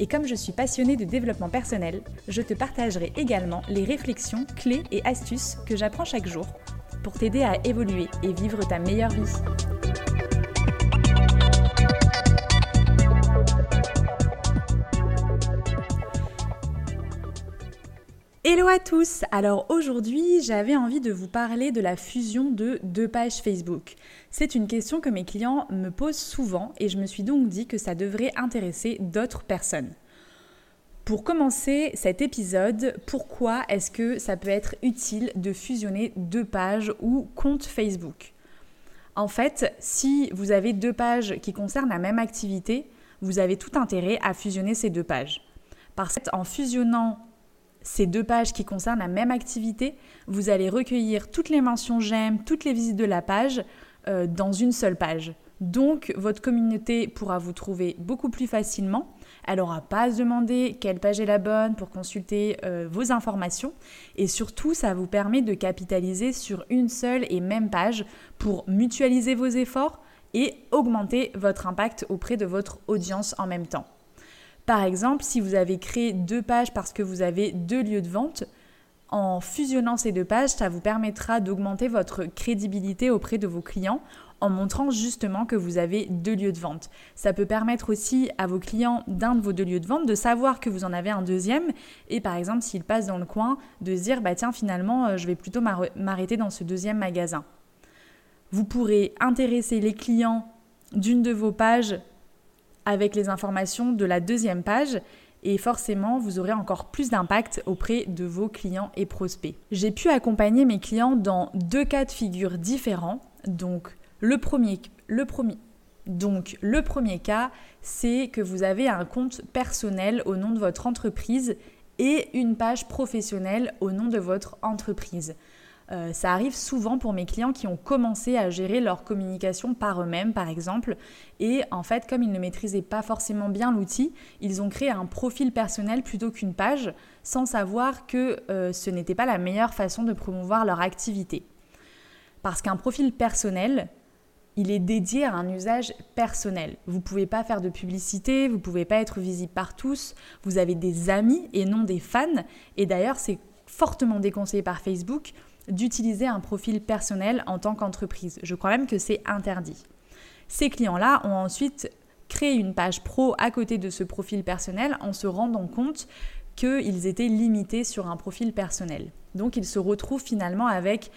Et comme je suis passionnée de développement personnel, je te partagerai également les réflexions, clés et astuces que j'apprends chaque jour pour t'aider à évoluer et vivre ta meilleure vie. Hello à tous Alors aujourd'hui j'avais envie de vous parler de la fusion de deux pages Facebook. C'est une question que mes clients me posent souvent et je me suis donc dit que ça devrait intéresser d'autres personnes. Pour commencer cet épisode, pourquoi est-ce que ça peut être utile de fusionner deux pages ou comptes Facebook? En fait, si vous avez deux pages qui concernent la même activité, vous avez tout intérêt à fusionner ces deux pages. Parce qu'en fusionnant ces deux pages qui concernent la même activité, vous allez recueillir toutes les mentions j'aime, toutes les visites de la page euh, dans une seule page. Donc votre communauté pourra vous trouver beaucoup plus facilement. Elle n'aura pas à se demander quelle page est la bonne pour consulter euh, vos informations. Et surtout, ça vous permet de capitaliser sur une seule et même page pour mutualiser vos efforts et augmenter votre impact auprès de votre audience en même temps. Par exemple, si vous avez créé deux pages parce que vous avez deux lieux de vente, en fusionnant ces deux pages, ça vous permettra d'augmenter votre crédibilité auprès de vos clients en montrant justement que vous avez deux lieux de vente. Ça peut permettre aussi à vos clients d'un de vos deux lieux de vente de savoir que vous en avez un deuxième et par exemple s'ils passent dans le coin de se dire bah tiens finalement euh, je vais plutôt m'arrêter dans ce deuxième magasin. Vous pourrez intéresser les clients d'une de vos pages avec les informations de la deuxième page et forcément vous aurez encore plus d'impact auprès de vos clients et prospects. J'ai pu accompagner mes clients dans deux cas de figure différents. Donc le premier, le premier, donc le premier cas, c'est que vous avez un compte personnel au nom de votre entreprise et une page professionnelle au nom de votre entreprise. Euh, ça arrive souvent pour mes clients qui ont commencé à gérer leur communication par eux-mêmes, par exemple. Et en fait, comme ils ne maîtrisaient pas forcément bien l'outil, ils ont créé un profil personnel plutôt qu'une page, sans savoir que euh, ce n'était pas la meilleure façon de promouvoir leur activité. Parce qu'un profil personnel, il est dédié à un usage personnel. Vous ne pouvez pas faire de publicité, vous ne pouvez pas être visible par tous, vous avez des amis et non des fans. Et d'ailleurs, c'est fortement déconseillé par Facebook d'utiliser un profil personnel en tant qu'entreprise. Je crois même que c'est interdit. Ces clients-là ont ensuite créé une page pro à côté de ce profil personnel en se rendant compte qu'ils étaient limités sur un profil personnel. Donc ils se retrouvent finalement avec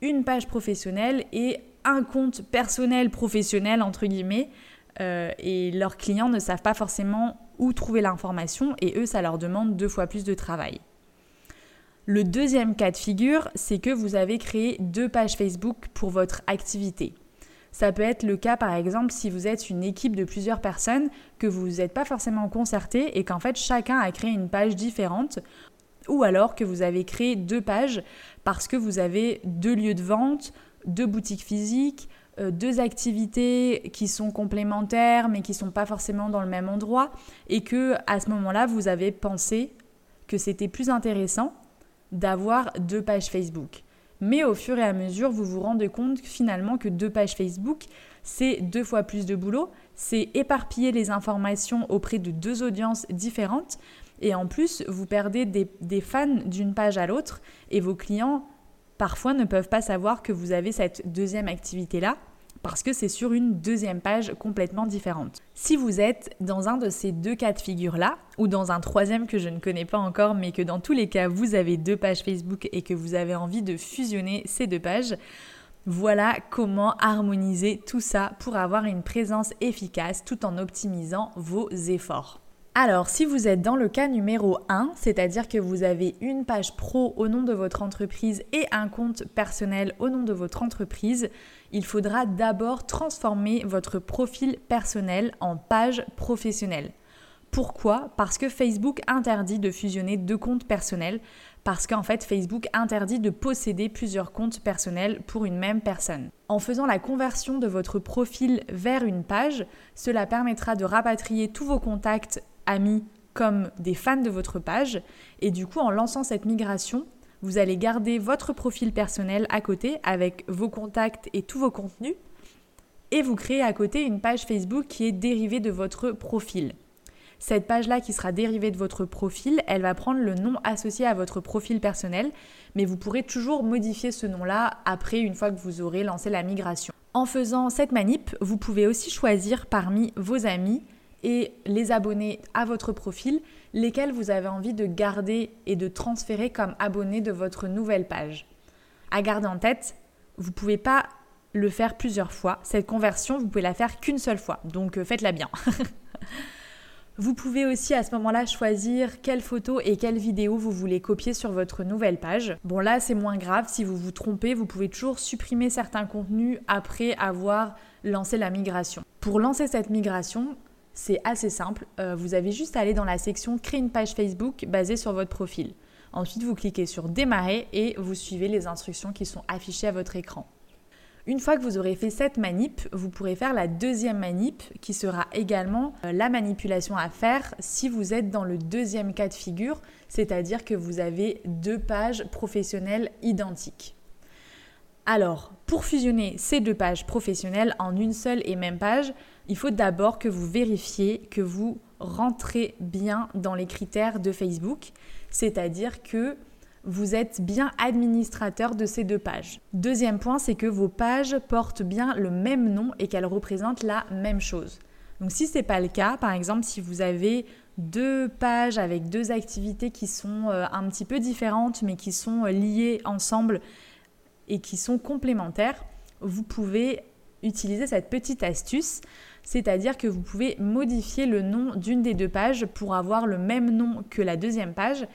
une page professionnelle et un compte personnel professionnel entre guillemets euh, et leurs clients ne savent pas forcément où trouver l'information et eux ça leur demande deux fois plus de travail. Le deuxième cas de figure, c'est que vous avez créé deux pages Facebook pour votre activité. Ça peut être le cas par exemple si vous êtes une équipe de plusieurs personnes, que vous n'êtes pas forcément concerté et qu'en fait chacun a créé une page différente. Ou alors que vous avez créé deux pages parce que vous avez deux lieux de vente, deux boutiques physiques, euh, deux activités qui sont complémentaires mais qui sont pas forcément dans le même endroit et que à ce moment-là vous avez pensé que c'était plus intéressant d'avoir deux pages Facebook. Mais au fur et à mesure, vous vous rendez compte finalement que deux pages Facebook, c'est deux fois plus de boulot, c'est éparpiller les informations auprès de deux audiences différentes, et en plus, vous perdez des, des fans d'une page à l'autre, et vos clients, parfois, ne peuvent pas savoir que vous avez cette deuxième activité-là, parce que c'est sur une deuxième page complètement différente. Si vous êtes dans un de ces deux cas de figure-là, ou dans un troisième que je ne connais pas encore, mais que dans tous les cas vous avez deux pages Facebook et que vous avez envie de fusionner ces deux pages, voilà comment harmoniser tout ça pour avoir une présence efficace tout en optimisant vos efforts. Alors, si vous êtes dans le cas numéro 1, c'est-à-dire que vous avez une page pro au nom de votre entreprise et un compte personnel au nom de votre entreprise, il faudra d'abord transformer votre profil personnel en page professionnelle. Pourquoi? Parce que Facebook interdit de fusionner deux comptes personnels, parce qu'en fait Facebook interdit de posséder plusieurs comptes personnels pour une même personne. En faisant la conversion de votre profil vers une page, cela permettra de rapatrier tous vos contacts, amis comme des fans de votre page, et du coup en lançant cette migration, vous allez garder votre profil personnel à côté avec vos contacts et tous vos contenus, et vous créez à côté une page Facebook qui est dérivée de votre profil. Cette page-là qui sera dérivée de votre profil, elle va prendre le nom associé à votre profil personnel, mais vous pourrez toujours modifier ce nom-là après une fois que vous aurez lancé la migration. En faisant cette manip, vous pouvez aussi choisir parmi vos amis et les abonnés à votre profil lesquels vous avez envie de garder et de transférer comme abonnés de votre nouvelle page. À garder en tête, vous ne pouvez pas le faire plusieurs fois. Cette conversion, vous pouvez la faire qu'une seule fois. Donc euh, faites-la bien. Vous pouvez aussi à ce moment-là choisir quelle photo et quelle vidéo vous voulez copier sur votre nouvelle page. Bon là c'est moins grave, si vous vous trompez, vous pouvez toujours supprimer certains contenus après avoir lancé la migration. Pour lancer cette migration, c'est assez simple, euh, vous avez juste à aller dans la section Créer une page Facebook basée sur votre profil. Ensuite vous cliquez sur Démarrer et vous suivez les instructions qui sont affichées à votre écran. Une fois que vous aurez fait cette manip, vous pourrez faire la deuxième manip qui sera également euh, la manipulation à faire si vous êtes dans le deuxième cas de figure, c'est-à-dire que vous avez deux pages professionnelles identiques. Alors, pour fusionner ces deux pages professionnelles en une seule et même page, il faut d'abord que vous vérifiez que vous rentrez bien dans les critères de Facebook, c'est-à-dire que vous êtes bien administrateur de ces deux pages. Deuxième point, c'est que vos pages portent bien le même nom et qu'elles représentent la même chose. Donc si ce n'est pas le cas, par exemple si vous avez deux pages avec deux activités qui sont euh, un petit peu différentes mais qui sont euh, liées ensemble et qui sont complémentaires, vous pouvez utiliser cette petite astuce, c'est-à-dire que vous pouvez modifier le nom d'une des deux pages pour avoir le même nom que la deuxième page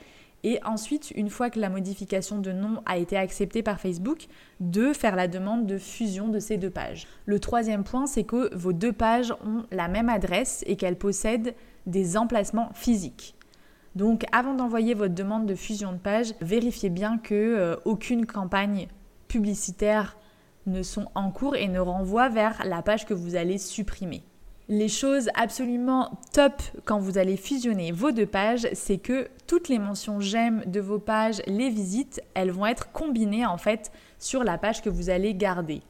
et ensuite, une fois que la modification de nom a été acceptée par Facebook, de faire la demande de fusion de ces deux pages. Le troisième point, c'est que vos deux pages ont la même adresse et qu'elles possèdent des emplacements physiques. Donc avant d'envoyer votre demande de fusion de page, vérifiez bien que euh, aucune campagne publicitaire ne sont en cours et ne renvoie vers la page que vous allez supprimer. Les choses absolument top quand vous allez fusionner vos deux pages, c'est que toutes les mentions j'aime de vos pages, les visites, elles vont être combinées en fait sur la page que vous allez garder.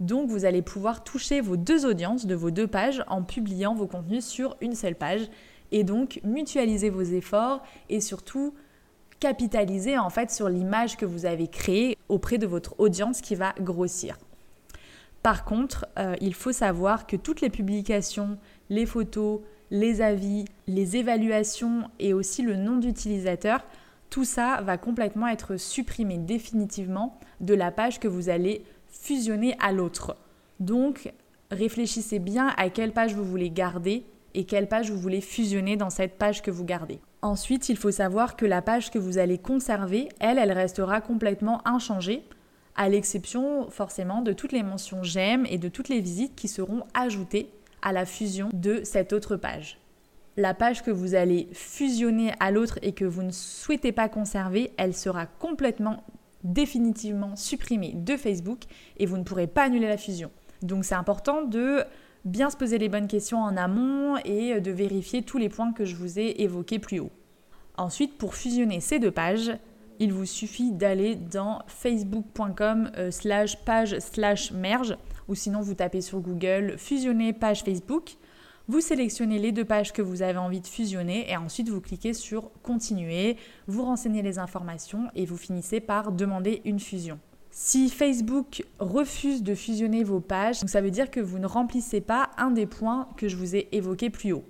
Donc vous allez pouvoir toucher vos deux audiences de vos deux pages en publiant vos contenus sur une seule page et donc mutualiser vos efforts et surtout capitaliser en fait sur l'image que vous avez créée auprès de votre audience qui va grossir. Par contre, euh, il faut savoir que toutes les publications, les photos, les avis, les évaluations et aussi le nom d'utilisateur, tout ça va complètement être supprimé définitivement de la page que vous allez fusionner à l'autre. Donc, réfléchissez bien à quelle page vous voulez garder et quelle page vous voulez fusionner dans cette page que vous gardez. Ensuite, il faut savoir que la page que vous allez conserver, elle, elle restera complètement inchangée à l'exception forcément de toutes les mentions j'aime et de toutes les visites qui seront ajoutées à la fusion de cette autre page. La page que vous allez fusionner à l'autre et que vous ne souhaitez pas conserver, elle sera complètement définitivement supprimée de Facebook et vous ne pourrez pas annuler la fusion. Donc c'est important de bien se poser les bonnes questions en amont et de vérifier tous les points que je vous ai évoqués plus haut. Ensuite, pour fusionner ces deux pages, il vous suffit d'aller dans facebook.com euh, slash page slash merge ou sinon vous tapez sur Google fusionner page Facebook. Vous sélectionnez les deux pages que vous avez envie de fusionner et ensuite vous cliquez sur continuer, vous renseignez les informations et vous finissez par demander une fusion. Si Facebook refuse de fusionner vos pages, ça veut dire que vous ne remplissez pas un des points que je vous ai évoqués plus haut.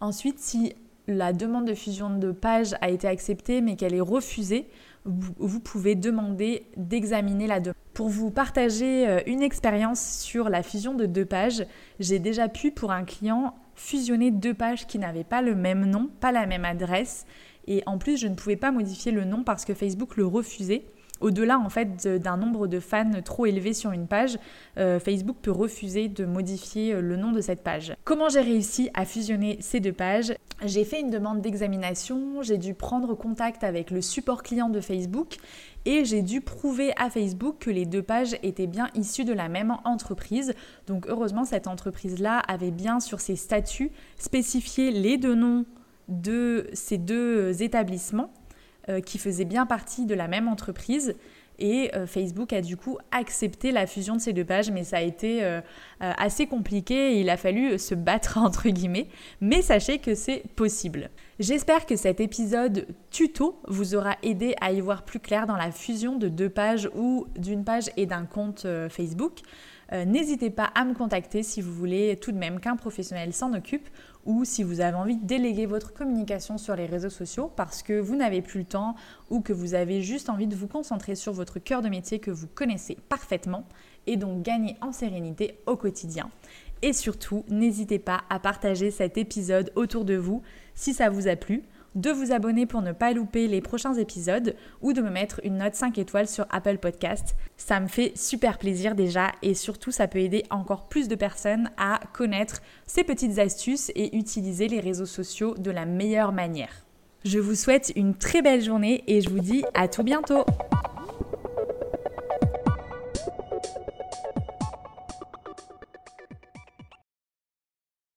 Ensuite, si la demande de fusion de page a été acceptée mais qu'elle est refusée, vous, pouvez demander d'examiner la demande. Pour vous partager euh, une expérience sur la fusion de deux pages, j'ai déjà pu pour un client fusionner deux pages qui n'avaient pas le même nom, pas la même adresse et en plus je ne pouvais pas modifier le nom parce que Facebook le refusait. Au-delà en fait d'un nombre de fans trop élevé sur une page, euh, Facebook peut refuser de modifier euh, le nom de cette page. Comment j'ai réussi à fusionner ces deux pages? J'ai fait une demande d'examination, j'ai dû prendre contact avec le support client de Facebook et j'ai dû prouver à Facebook que les deux pages étaient bien issues de la même entreprise. Donc heureusement cette entreprise-là avait bien sur ses statuts spécifié les deux noms de ces deux établissements euh, qui faisaient bien partie de la même entreprise. Et euh, Facebook a du coup accepté la fusion de ces deux pages, mais ça a été euh, assez compliqué il a fallu se battre entre guillemets. Mais sachez que c'est possible. J'espère que cet épisode tuto vous aura aidé à y voir plus clair dans la fusion de deux pages ou d'une page et d'un compte Facebook. N'hésitez pas à me contacter si vous voulez tout de même qu'un professionnel s'en occupe ou si vous avez envie de déléguer votre communication sur les réseaux sociaux parce que vous n'avez plus le temps ou que vous avez juste envie de vous concentrer sur votre cœur de métier que vous connaissez parfaitement et donc gagner en sérénité au quotidien. Et surtout, n'hésitez pas à partager cet épisode autour de vous si ça vous a plu de vous abonner pour ne pas louper les prochains épisodes ou de me mettre une note 5 étoiles sur Apple Podcast. Ça me fait super plaisir déjà et surtout ça peut aider encore plus de personnes à connaître ces petites astuces et utiliser les réseaux sociaux de la meilleure manière. Je vous souhaite une très belle journée et je vous dis à tout bientôt